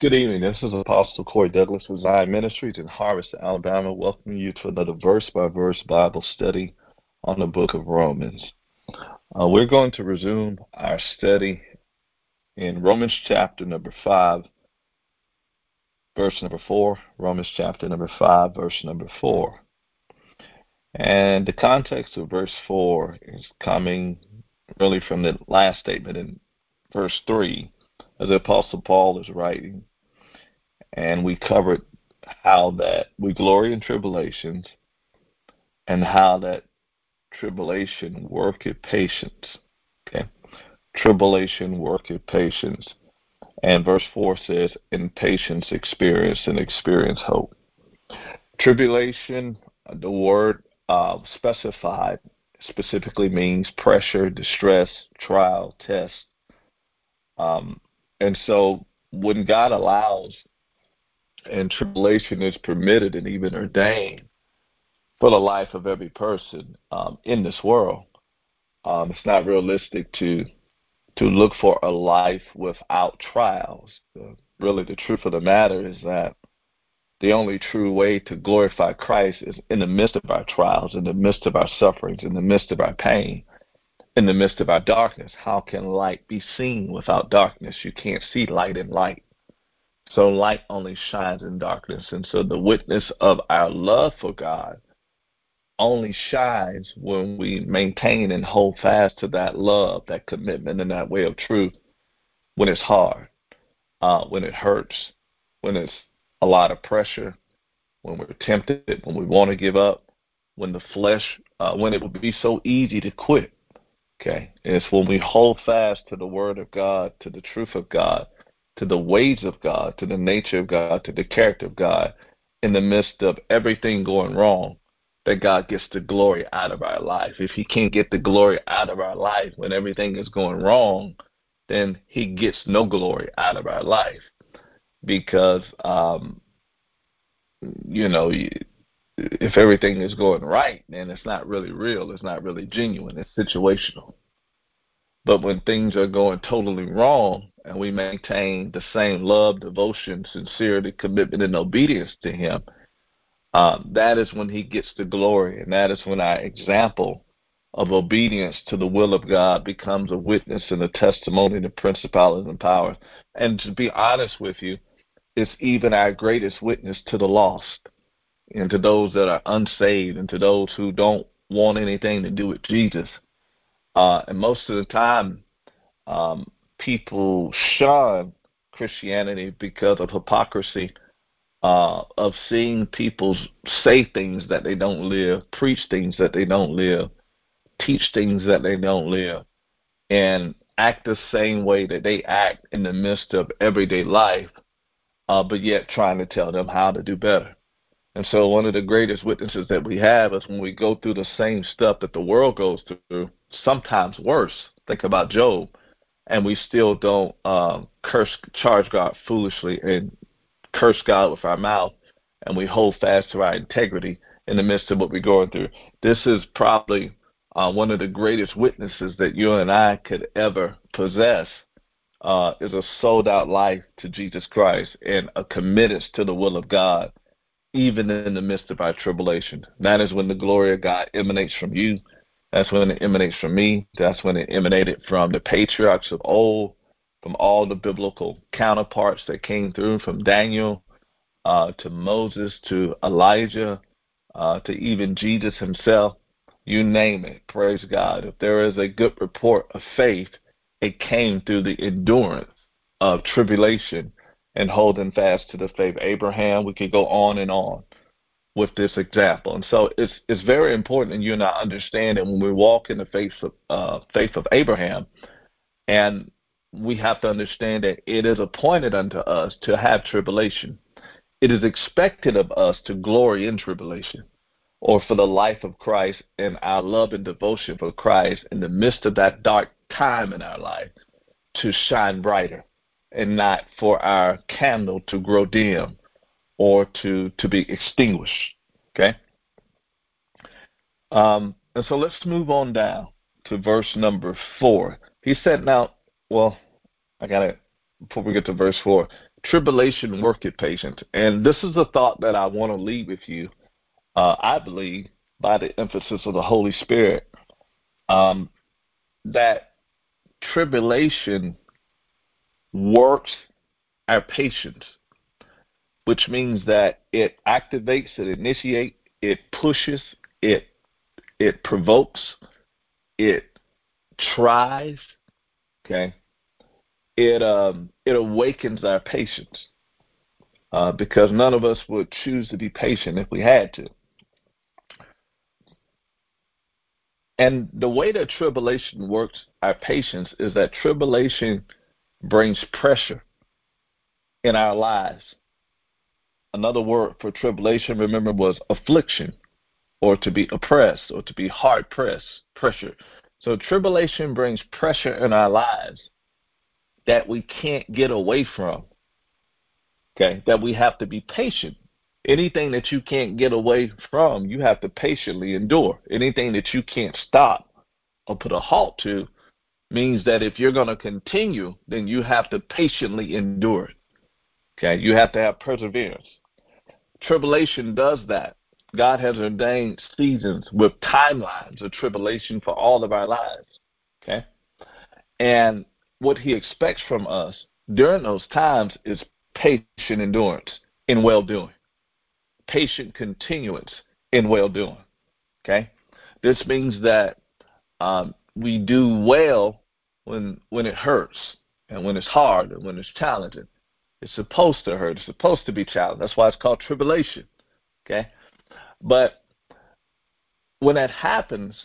Good evening. This is Apostle Corey Douglas with Zion Ministries in Harvest, Alabama, welcoming you to another verse by verse Bible study on the book of Romans. Uh, we're going to resume our study in Romans chapter number 5, verse number 4. Romans chapter number 5, verse number 4. And the context of verse 4 is coming really from the last statement in verse 3 as the Apostle Paul is writing and we covered how that we glory in tribulations and how that tribulation worketh patience. Okay. Tribulation worketh patience. And verse 4 says, in patience experience and experience hope. Tribulation, the word uh, specified specifically means pressure, distress, trial, test. Um, and so when God allows and tribulation is permitted and even ordained for the life of every person um, in this world. Um, it's not realistic to to look for a life without trials. Uh, really, the truth of the matter is that the only true way to glorify Christ is in the midst of our trials, in the midst of our sufferings, in the midst of our pain, in the midst of our darkness. How can light be seen without darkness? You can't see light in light. So light only shines in darkness. And so the witness of our love for God only shines when we maintain and hold fast to that love, that commitment, and that way of truth when it's hard, uh, when it hurts, when it's a lot of pressure, when we're tempted, when we want to give up, when the flesh, uh, when it would be so easy to quit. Okay, it's when we hold fast to the Word of God, to the truth of God, to the ways of God, to the nature of God, to the character of God, in the midst of everything going wrong, that God gets the glory out of our life. If He can't get the glory out of our life when everything is going wrong, then He gets no glory out of our life because, um, you know, if everything is going right, then it's not really real. It's not really genuine. It's situational. But when things are going totally wrong and we maintain the same love, devotion, sincerity, commitment, and obedience to Him, uh, that is when He gets the glory. And that is when our example of obedience to the will of God becomes a witness and a testimony to principalities and powers. And to be honest with you, it's even our greatest witness to the lost and to those that are unsaved and to those who don't want anything to do with Jesus uh, and most of the time, um, people shun Christianity because of hypocrisy, uh, of seeing people say things that they don't live, preach things that they don't live, teach things that they don't live, and act the same way that they act in the midst of everyday life, uh, but yet trying to tell them how to do better. And so, one of the greatest witnesses that we have is when we go through the same stuff that the world goes through, sometimes worse. Think about Job, and we still don't um, curse, charge God foolishly, and curse God with our mouth, and we hold fast to our integrity in the midst of what we're going through. This is probably uh, one of the greatest witnesses that you and I could ever possess. Uh, is a sold out life to Jesus Christ and a committed to the will of God even in the midst of our tribulation. That is when the glory of God emanates from you. That's when it emanates from me. That's when it emanated from the patriarchs of old, from all the biblical counterparts that came through, from Daniel uh, to Moses to Elijah uh, to even Jesus himself. You name it. Praise God. If there is a good report of faith, it came through the endurance of tribulation and holding fast to the faith. Of Abraham, we could go on and on with this example. And so it's it's very important, and you and I understand that when we walk in the faith of uh, faith of Abraham, and we have to understand that it is appointed unto us to have tribulation. It is expected of us to glory in tribulation, or for the life of Christ and our love and devotion for Christ in the midst of that dark time in our life to shine brighter and not for our candle to grow dim or to, to be extinguished. Okay? Um, and so let's move on down to verse number four. He said, Now, well, I got to before we get to verse 4. Tribulation worketh patience. And this is a thought that I want to leave with you, uh, I believe, by the emphasis of the Holy Spirit, um, that tribulation works our patience, which means that it activates, it initiates, it pushes, it it provokes, it tries, okay? It um it awakens our patience. Uh, because none of us would choose to be patient if we had to. And the way that tribulation works our patience is that tribulation brings pressure in our lives. Another word for tribulation, remember, was affliction or to be oppressed or to be hard pressed, pressure. So tribulation brings pressure in our lives that we can't get away from. Okay, that we have to be patient. Anything that you can't get away from, you have to patiently endure. Anything that you can't stop or put a halt to means that if you're going to continue, then you have to patiently endure it. Okay, you have to have perseverance. Tribulation does that. God has ordained seasons with timelines of tribulation for all of our lives. Okay? And what he expects from us during those times is patient endurance in well doing, patient continuance in well doing. Okay? This means that um, we do well when when it hurts and when it's hard and when it's challenging. It's supposed to hurt. It's supposed to be challenging. That's why it's called tribulation. Okay? But when that happens,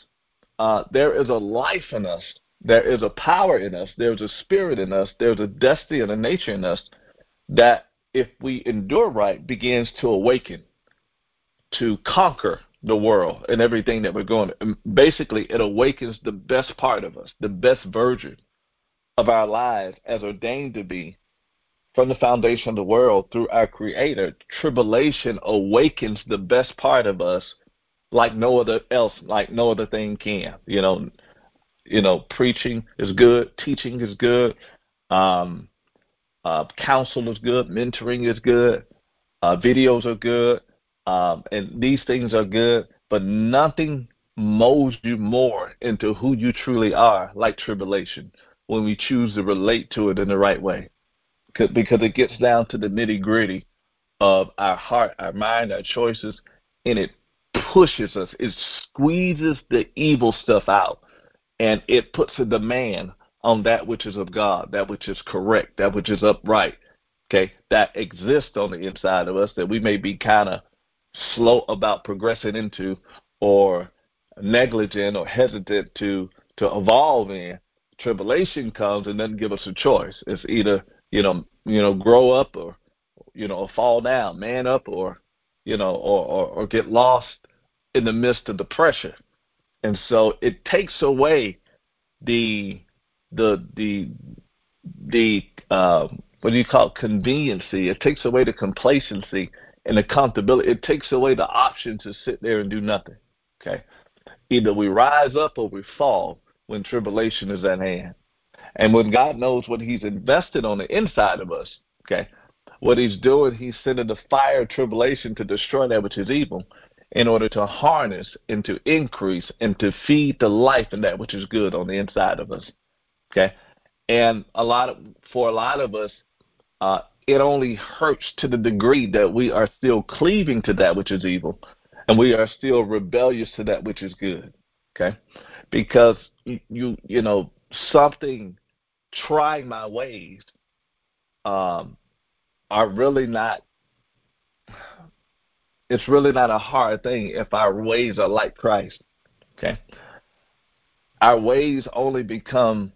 uh, there is a life in us. There is a power in us. There's a spirit in us. There's a destiny and a nature in us that, if we endure right, begins to awaken, to conquer the world and everything that we're going. Basically, it awakens the best part of us, the best version of our lives as ordained to be from the foundation of the world through our Creator, tribulation awakens the best part of us like no other else, like no other thing can. You know, you know, preaching is good, teaching is good, um, uh, counsel is good, mentoring is good, uh, videos are good, um, and these things are good, but nothing molds you more into who you truly are like tribulation when we choose to relate to it in the right way because it gets down to the nitty gritty of our heart, our mind, our choices, and it pushes us. It squeezes the evil stuff out, and it puts a demand on that which is of God, that which is correct, that which is upright. Okay, that exists on the inside of us that we may be kind of slow about progressing into, or negligent or hesitant to to evolve in. Tribulation comes and doesn't give us a choice. It's either you know, you know, grow up or you know, fall down, man up, or you know, or, or, or get lost in the midst of the pressure. And so it takes away the the the the uh, what do you call it, conveniency? It takes away the complacency and the comfortability. It takes away the option to sit there and do nothing. Okay, either we rise up or we fall when tribulation is at hand. And when God knows what He's invested on the inside of us, okay, what He's doing, He's sending the fire of tribulation to destroy that which is evil in order to harness and to increase and to feed the life in that which is good on the inside of us. Okay? And a lot of for a lot of us, uh, it only hurts to the degree that we are still cleaving to that which is evil and we are still rebellious to that which is good. Okay? Because you you, know, something trying my ways um, are really not it's really not a hard thing if our ways are like Christ. Okay? Our ways only become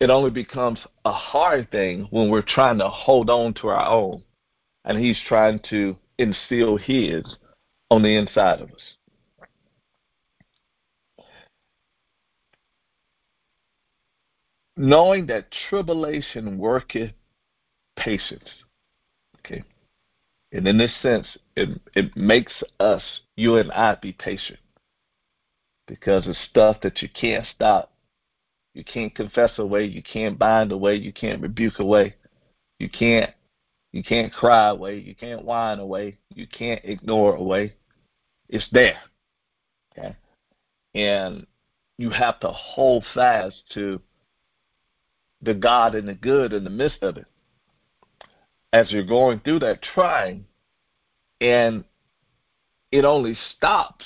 it only becomes a hard thing when we're trying to hold on to our own and he's trying to instill his on the inside of us. knowing that tribulation worketh patience. Okay. And in this sense, it it makes us, you and I, be patient. Because it's stuff that you can't stop. You can't confess away, you can't bind away, you can't rebuke away. You can't you can't cry away. You can't whine away. You can't ignore away. It's there. Okay? And you have to hold fast to the God and the good in the midst of it. As you're going through that trying, and it only stops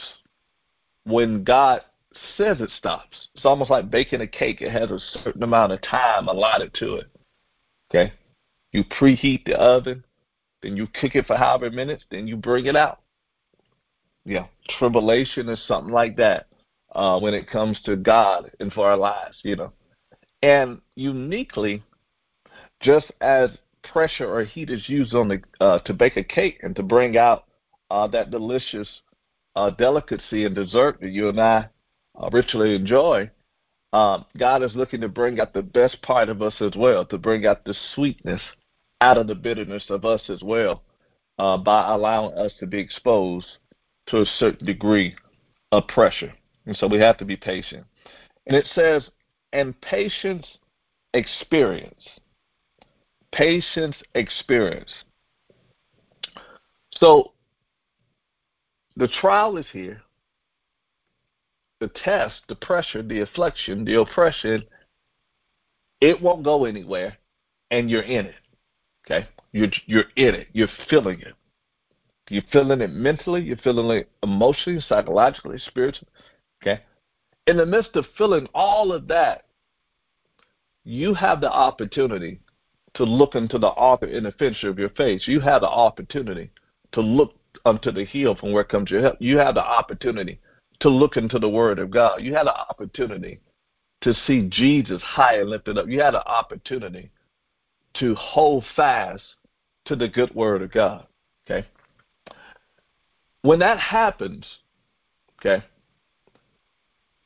when God says it stops. It's almost like baking a cake. It has a certain amount of time allotted to it. Okay? You preheat the oven, then you cook it for however minutes, then you bring it out. Yeah, tribulation is something like that uh, when it comes to God and for our lives, you know. And uniquely, just as pressure or heat is used on the uh, to bake a cake and to bring out uh, that delicious uh, delicacy and dessert that you and I uh, richly enjoy, um, God is looking to bring out the best part of us as well, to bring out the sweetness out of the bitterness of us as well, uh, by allowing us to be exposed to a certain degree of pressure. And so we have to be patient. And it says, and patience experience. Patience experience. So the trial is here. The test, the pressure, the affliction, the oppression, it won't go anywhere, and you're in it. Okay? You're, you're in it. You're feeling it. You're feeling it mentally, you're feeling it emotionally, psychologically, spiritually. Okay? In the midst of feeling all of that, you have the opportunity to look into the author and the finisher of your faith. You have the opportunity to look unto the hill from where comes your help. You have the opportunity to look into the Word of God. You had an opportunity to see Jesus high and lifted up. You had an opportunity to hold fast to the good Word of God. Okay? When that happens, okay,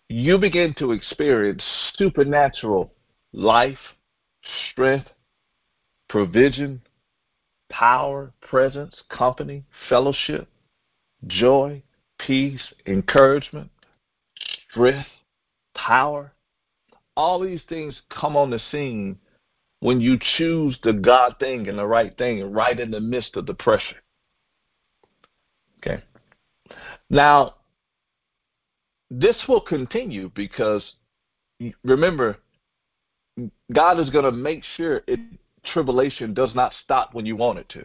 you begin to experience supernatural life, strength, provision, power, presence, company, fellowship, joy, peace, encouragement, strength, power. All these things come on the scene when you choose the God thing and the right thing right in the midst of the pressure. Okay. Now, this will continue because remember, God is going to make sure it, tribulation does not stop when you want it to.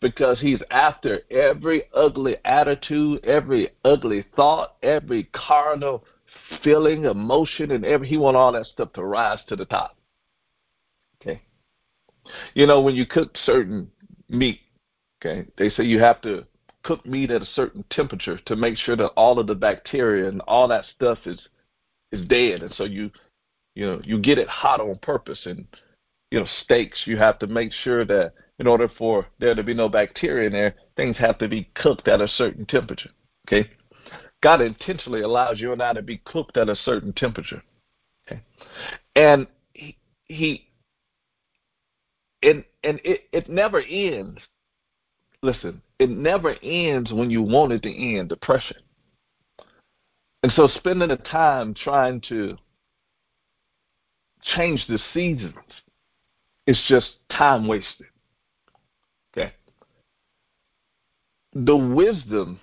Because he's after every ugly attitude, every ugly thought, every carnal feeling, emotion, and every he want all that stuff to rise to the top. Okay. You know, when you cook certain meat, okay, they say you have to cook meat at a certain temperature to make sure that all of the bacteria and all that stuff is is dead and so you you know you get it hot on purpose and you know, steaks, you have to make sure that in order for there to be no bacteria in there, things have to be cooked at a certain temperature. Okay? God intentionally allows you and I to be cooked at a certain temperature. Okay? And he, he and and it, it never ends. Listen, it never ends when you want it to end, depression. And so spending the time trying to change the seasons is just time wasted. Okay. The wisdom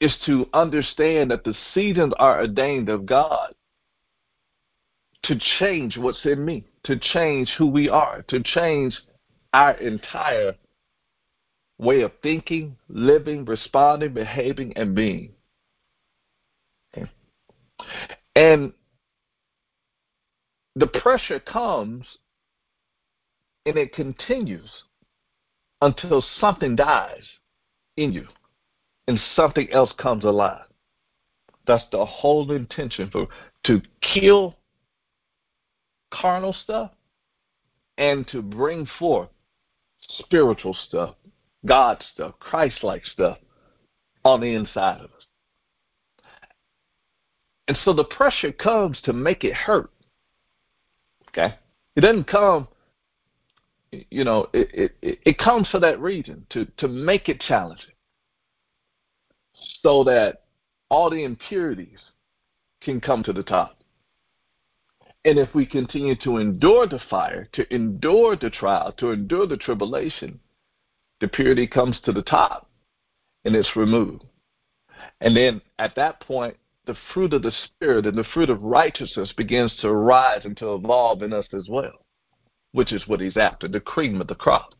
is to understand that the seasons are ordained of God to change what's in me, to change who we are, to change our entire way of thinking, living, responding, behaving, and being. Okay. And the pressure comes and it continues until something dies in you and something else comes alive. That's the whole intention for to kill carnal stuff and to bring forth spiritual stuff, God stuff, Christ like stuff on the inside of us. And so the pressure comes to make it hurt. Okay? It doesn't come you know, it, it, it comes for that reason to, to make it challenging so that all the impurities can come to the top. And if we continue to endure the fire, to endure the trial, to endure the tribulation, the purity comes to the top and it's removed. And then at that point, the fruit of the Spirit and the fruit of righteousness begins to rise and to evolve in us as well, which is what he's after, the cream of the crop.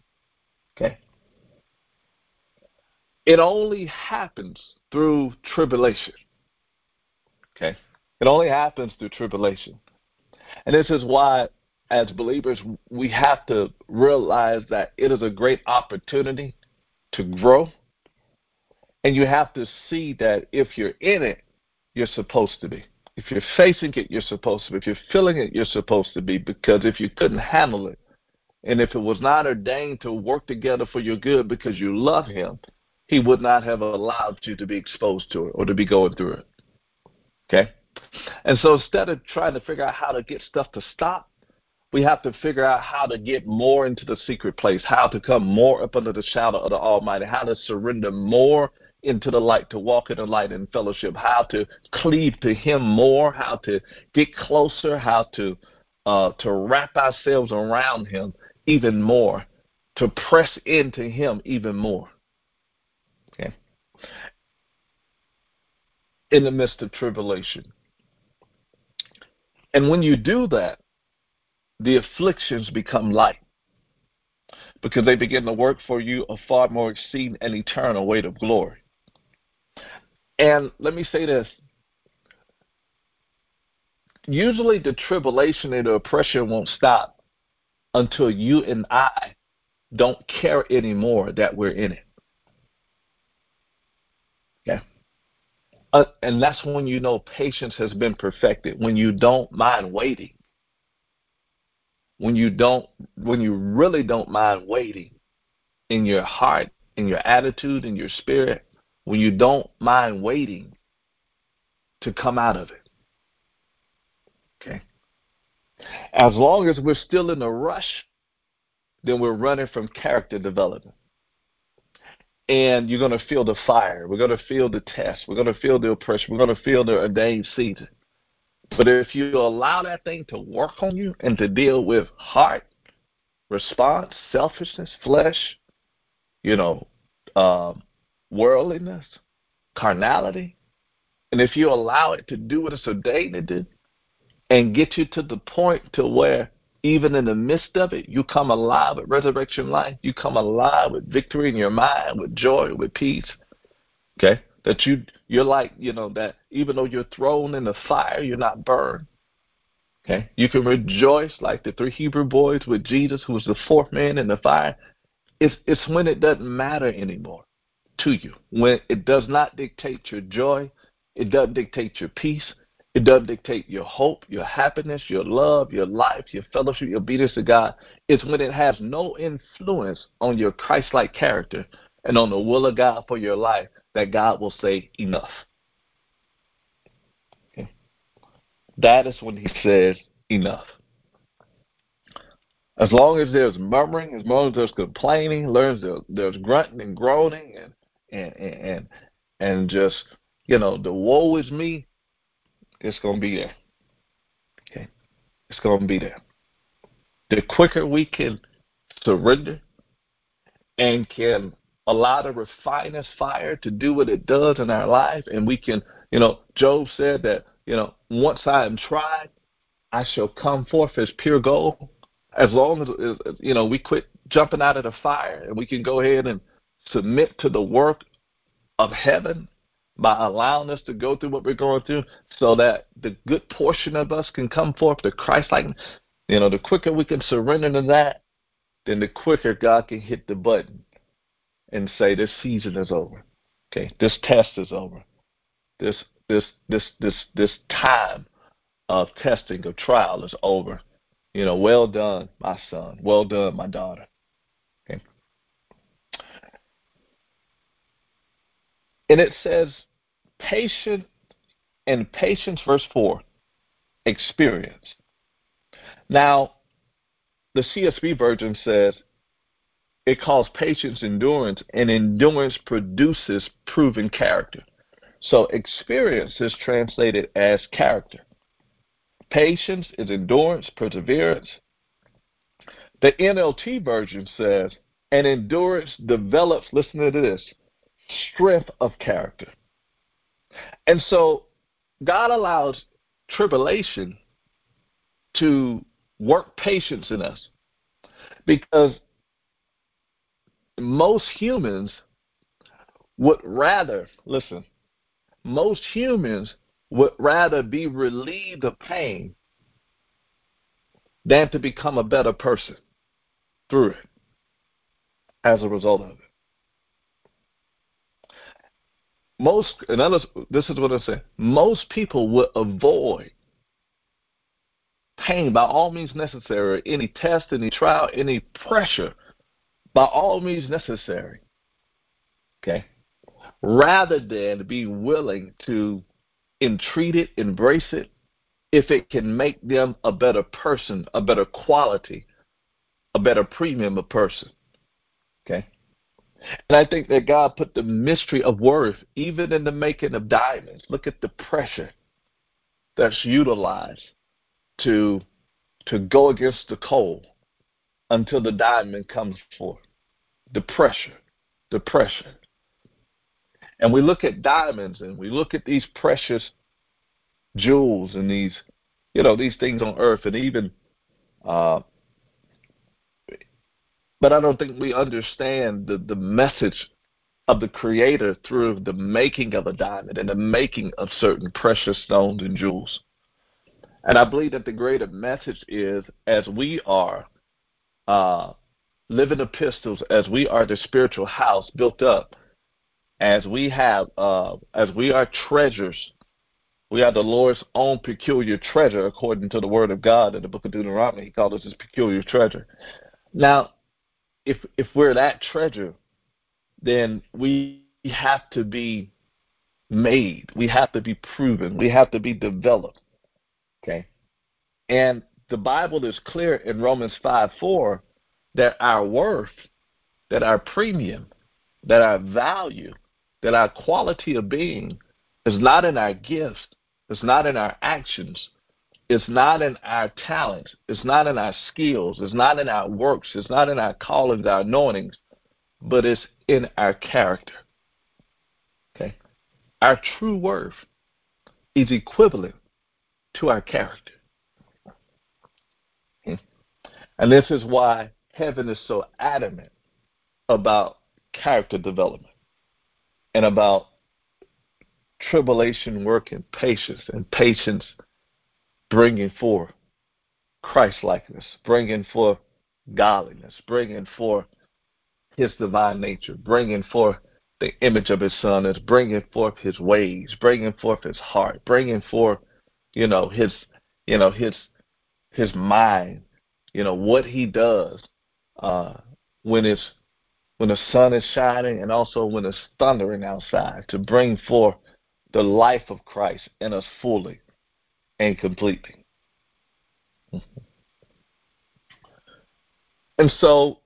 Okay? It only happens through tribulation. Okay? It only happens through tribulation. And this is why, as believers, we have to realize that it is a great opportunity to grow. And you have to see that if you're in it, you're supposed to be. If you're facing it, you're supposed to. If you're feeling it, you're supposed to be. Because if you couldn't handle it, and if it was not ordained to work together for your good because you love Him, He would not have allowed you to be exposed to it or to be going through it. Okay? And so instead of trying to figure out how to get stuff to stop, we have to figure out how to get more into the secret place, how to come more up under the shadow of the Almighty, how to surrender more into the light, to walk in the light in fellowship, how to cleave to Him more, how to get closer, how to uh, to wrap ourselves around Him even more, to press into Him even more. Okay. In the midst of tribulation. And when you do that, the afflictions become light because they begin to work for you a far more exceeding and eternal weight of glory. And let me say this usually the tribulation and the oppression won't stop until you and I don't care anymore that we're in it. Okay? Uh, and that's when you know patience has been perfected, when you don't mind waiting. When you don't when you really don't mind waiting in your heart, in your attitude, in your spirit, when you don't mind waiting to come out of it. Okay? As long as we're still in a rush, then we're running from character development. And you're going to feel the fire. We're going to feel the test. We're going to feel the oppression. We're going to feel the ordained season. But if you allow that thing to work on you and to deal with heart, response, selfishness, flesh, you know, um, worldliness, carnality. And if you allow it to do what it's ordained to do and get you to the point to where even in the midst of it, you come alive with resurrection life, you come alive with victory in your mind, with joy, with peace. Okay? That you you're like, you know, that even though you're thrown in the fire, you're not burned. Okay? You can rejoice like the three Hebrew boys with Jesus, who was the fourth man in the fire. It's it's when it doesn't matter anymore to you. When it does not dictate your joy, it doesn't dictate your peace, it doesn't dictate your hope, your happiness, your love, your life, your fellowship, your obedience to God. It's when it has no influence on your Christ like character and on the will of God for your life that God will say, enough. That is when He says, enough. As long as there's murmuring, as long as there's complaining, there's, there's grunting and groaning and and and and just you know the woe is me it's to be there. Okay? It's to be there. The quicker we can surrender and can allow the refiner's fire to do what it does in our life and we can you know job said that you know once i am tried i shall come forth as pure gold. As long as you know we quit jumping out of the fire and we can go ahead and submit to the work of heaven by allowing us to go through what we're going through so that the good portion of us can come forth to Christ like you know, the quicker we can surrender to that, then the quicker God can hit the button and say this season is over. Okay, this test is over. This this this this this time of testing of trial is over. You know, well done, my son. Well done, my daughter. And it says, patient and patience, verse 4, experience. Now, the CSB version says it calls patience endurance, and endurance produces proven character. So experience is translated as character. patience, is endurance, perseverance. The NLT version says, and endurance develops, listen to this, strength of character. And so God allows tribulation to work patience in us because most humans would rather, listen, most humans would rather be relieved of pain than to become a better person through it as a result of it. Most, and this is what I say, most people would avoid pain by all means necessary, any test, any trial, any pressure, by all means necessary. Okay? Rather than be willing to entreat it, embrace it, if it can make them a better person, a better quality, a better premium of person. Okay? And I think that God put the mystery of worth even in the making of diamonds. Look at the pressure that's utilized to to go against the coal until the diamond comes forth. The pressure, the pressure. And we look at diamonds and we look at these precious jewels and these, you know, these things on earth and even, uh, but I don't think we understand the, the message of the Creator through the making of a diamond and the making of certain precious stones and jewels. And I believe that the greater message is as we are uh, living epistles, as we are the spiritual house built up, as we have, uh, as we are treasures, we are the Lord's own peculiar treasure, according to the Word of God in the Book of Deuteronomy. He called us His peculiar treasure. Now, if if we're that treasure, then we have to be made. We have to be proven. We have to be developed. Okay? And the Bible is clear in Romans 5 4 that our worth, that our premium, that our value, that our quality of being is not in our gifts, it's not in our actions, it's not in our talents, it's not in our skills, it's not in our works, it's not in our callings, our anointings, but it's in our character. Okay? Our true worth is equivalent to our character. And this is why heaven is so adamant about character development and about tribulation working patience and patience bringing forth Christ likeness, bringing forth godliness, bringing forth his divine nature, bringing forth the image of his son, is bringing forth his ways, bringing forth his heart, bringing forth you know his you know his his mind you know what he does uh when it's when the sun is shining and also when it's thundering outside to bring forth the life of Christ in us fully and completely. Mm-hmm. And so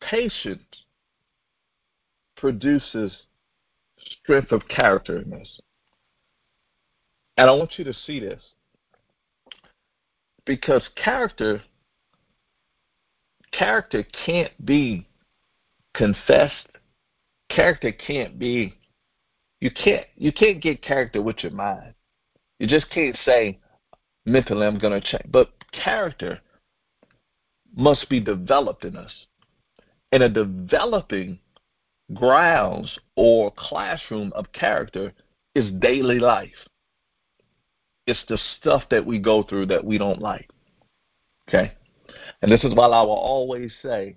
patience produces strength of character in us. And I want you to see this. Because character character can't be confessed. Character can't be you can't you can't get character with your mind. You just can't say mentally I'm gonna change. But character must be developed in us. And a developing grounds or classroom of character is daily life. It's the stuff that we go through that we don't like. Okay? And this is why I will always say,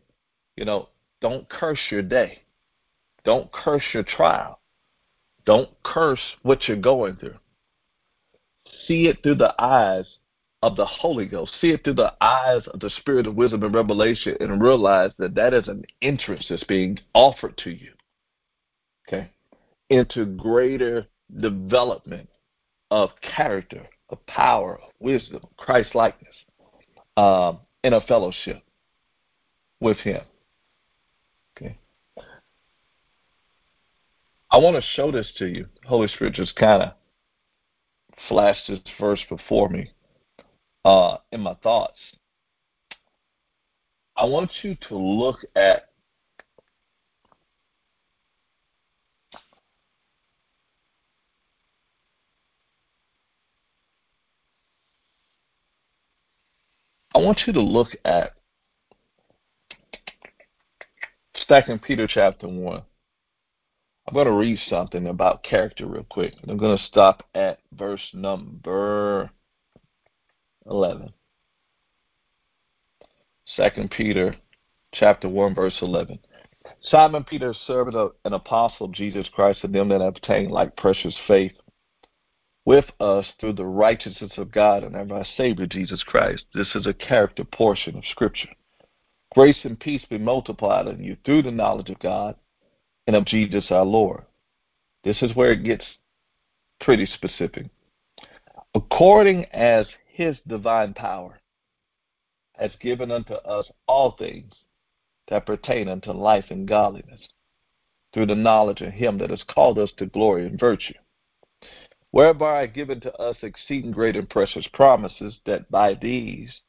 you know, don't curse your day. Don't curse your trial. Don't curse what you're going through. See it through the eyes of the Holy Ghost. See it through the eyes of the Spirit of wisdom and revelation and realize that that is an entrance that's being offered to you. Okay? Into greater development of character, of power, of wisdom, Christ likeness, um, in a fellowship with Him. Okay. I want to show this to you. Holy Spirit just kind of flash this verse before me uh, in my thoughts. I want you to look at I want you to look at Second Peter chapter one. I'm going to read something about character real quick. I'm going to stop at verse number 11. Second Peter chapter 1 verse 11. Simon Peter, servant of an apostle of Jesus Christ, and them that have obtained like precious faith with us through the righteousness of God and of our Savior Jesus Christ. This is a character portion of Scripture. Grace and peace be multiplied unto you through the knowledge of God and of Jesus our Lord. This is where it gets pretty specific. According as his divine power has given unto us all things that pertain unto life and godliness, through the knowledge of him that has called us to glory and virtue, whereby are given to us exceeding great and precious promises, that by these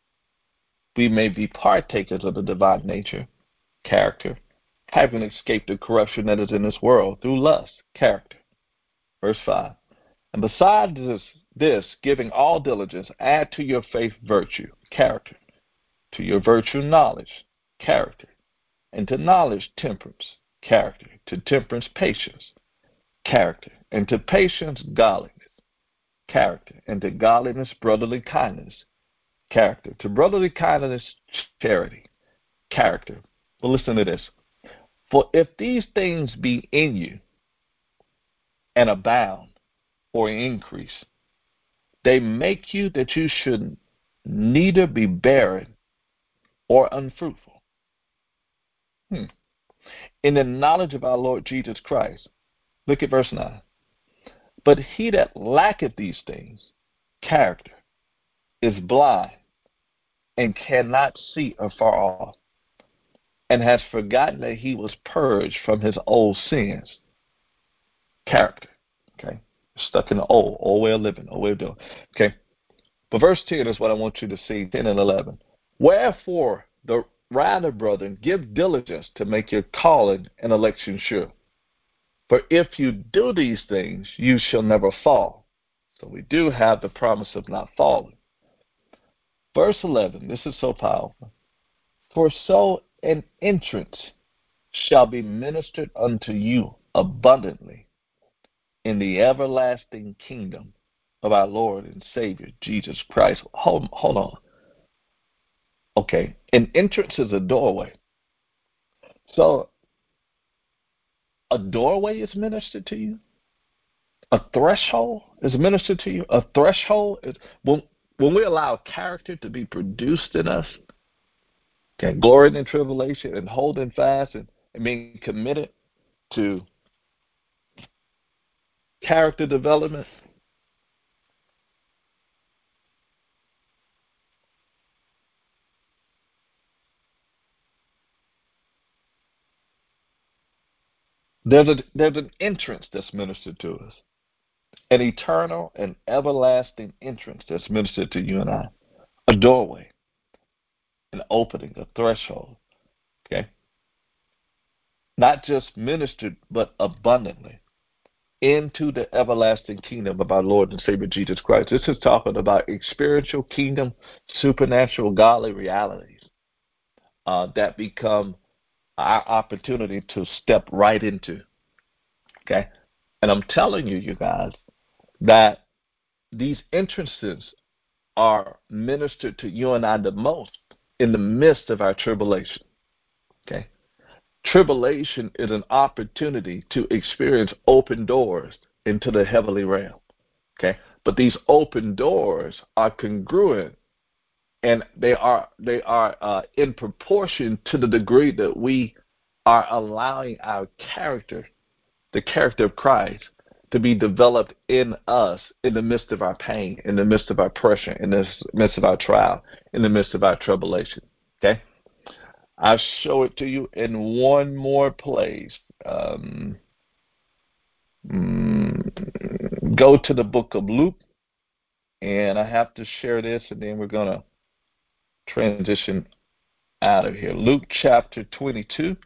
we may be partakers of the divine nature, character, having escaped the corruption that is in this world through lust, character. Verse 5. And besides this, this, giving all diligence, add to your faith virtue, character, to your virtue knowledge, character, and to knowledge temperance, character, to temperance patience, character, and to patience godliness, character, and to godliness brotherly kindness, character, to brotherly kindness charity, character. Well, listen to this. For if these things be in you and abound or increase, they make you that you should neither be barren or unfruitful. Hmm. In the knowledge of our Lord Jesus Christ, look at verse 9. But he that lacketh these things, character, is blind and cannot see afar off and has forgotten that he was purged from his old sins. Character. Okay? Stuck in the old, old way of living, old way of doing. Okay? But verse 10 is what I want you to see, 10 and 11. Wherefore, the rather, brethren, give diligence to make your calling and election sure. For if you do these things, you shall never fall. So we do have the promise of not falling. Verse 11, this is so powerful. For so an entrance shall be ministered unto you abundantly in the everlasting kingdom of our Lord and Savior Jesus Christ. Hold, hold on. Okay, an entrance is a doorway. So a doorway is ministered to you. A threshold is ministered to you. A threshold is when when we allow character to be produced in us, Okay, glorying in tribulation and holding fast and, and being committed to character development. There's a there's an entrance that's ministered to us. An eternal and everlasting entrance that's ministered to you and I. A doorway an opening, a threshold. Okay? Not just ministered, but abundantly into the everlasting kingdom of our Lord and Savior Jesus Christ. This is talking about spiritual kingdom, supernatural, godly realities uh, that become our opportunity to step right into. Okay? And I'm telling you, you guys, that these entrances are ministered to you and I the most in the midst of our tribulation. Okay? Tribulation is an opportunity to experience open doors into the heavenly realm. Okay? But these open doors are congruent and they are they are uh, in proportion to the degree that we are allowing our character, the character of Christ, to be developed in us in the midst of our pain, in the midst of our pressure, in the midst of our trial, in the midst of our tribulation. Okay? I'll show it to you in one more place. Um, mm, go to the book of Luke, And I have to share this, and then we're going to transition out of here. Luke chapter 22,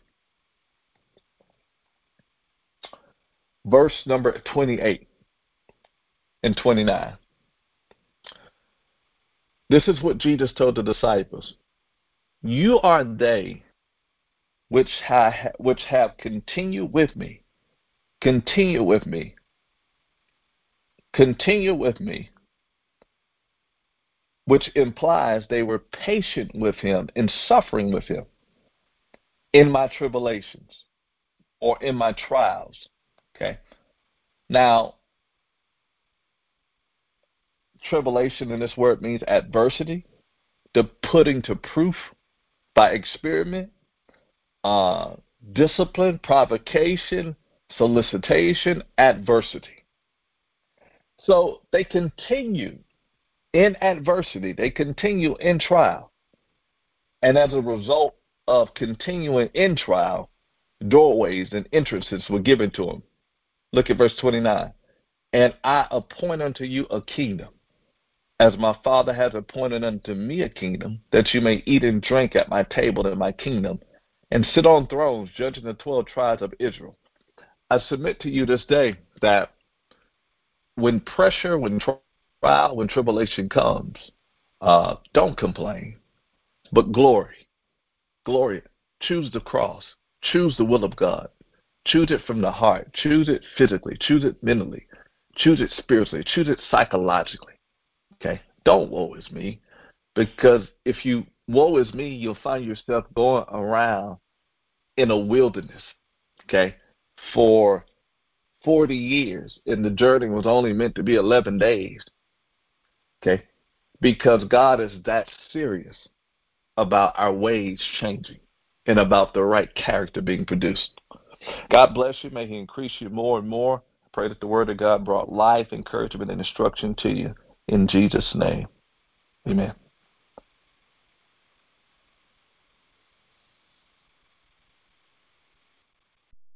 verse number 28 and 29. This is what Jesus told the disciples. You are they which have, which have continued with me. Continue with me. Continue with me which implies they were patient with him and suffering with him in my tribulations or in my trials. Okay. Now, tribulation in this word means adversity, the putting to proof by experiment, uh, discipline, provocation, solicitation, adversity. So they continue in adversity, they continue in trial. And as a result of continuing in trial, doorways and entrances were given to them. Look at verse 29. And I appoint unto you a kingdom, as my Father has appointed unto me a kingdom, that you may eat and drink at my table in my kingdom, and sit on thrones, judging the twelve tribes of Israel. I submit to you this day that when pressure, when trial, when tribulation comes, uh, don't complain, but glory. Glory. Choose the cross. Choose the will of God. Choose it from the heart. Choose it physically. Choose it mentally. Choose it spiritually. Choose it psychologically. Okay? Don't woe is me. Because if you woe is me, you'll find yourself going around in a wilderness. Okay? For 40 years, and the journey was only meant to be 11 days. Okay? Because God is that serious about our ways changing and about the right character being produced. God bless you. May He increase you more and more. I pray that the Word of God brought life, encouragement, and instruction to you. In Jesus' name, amen.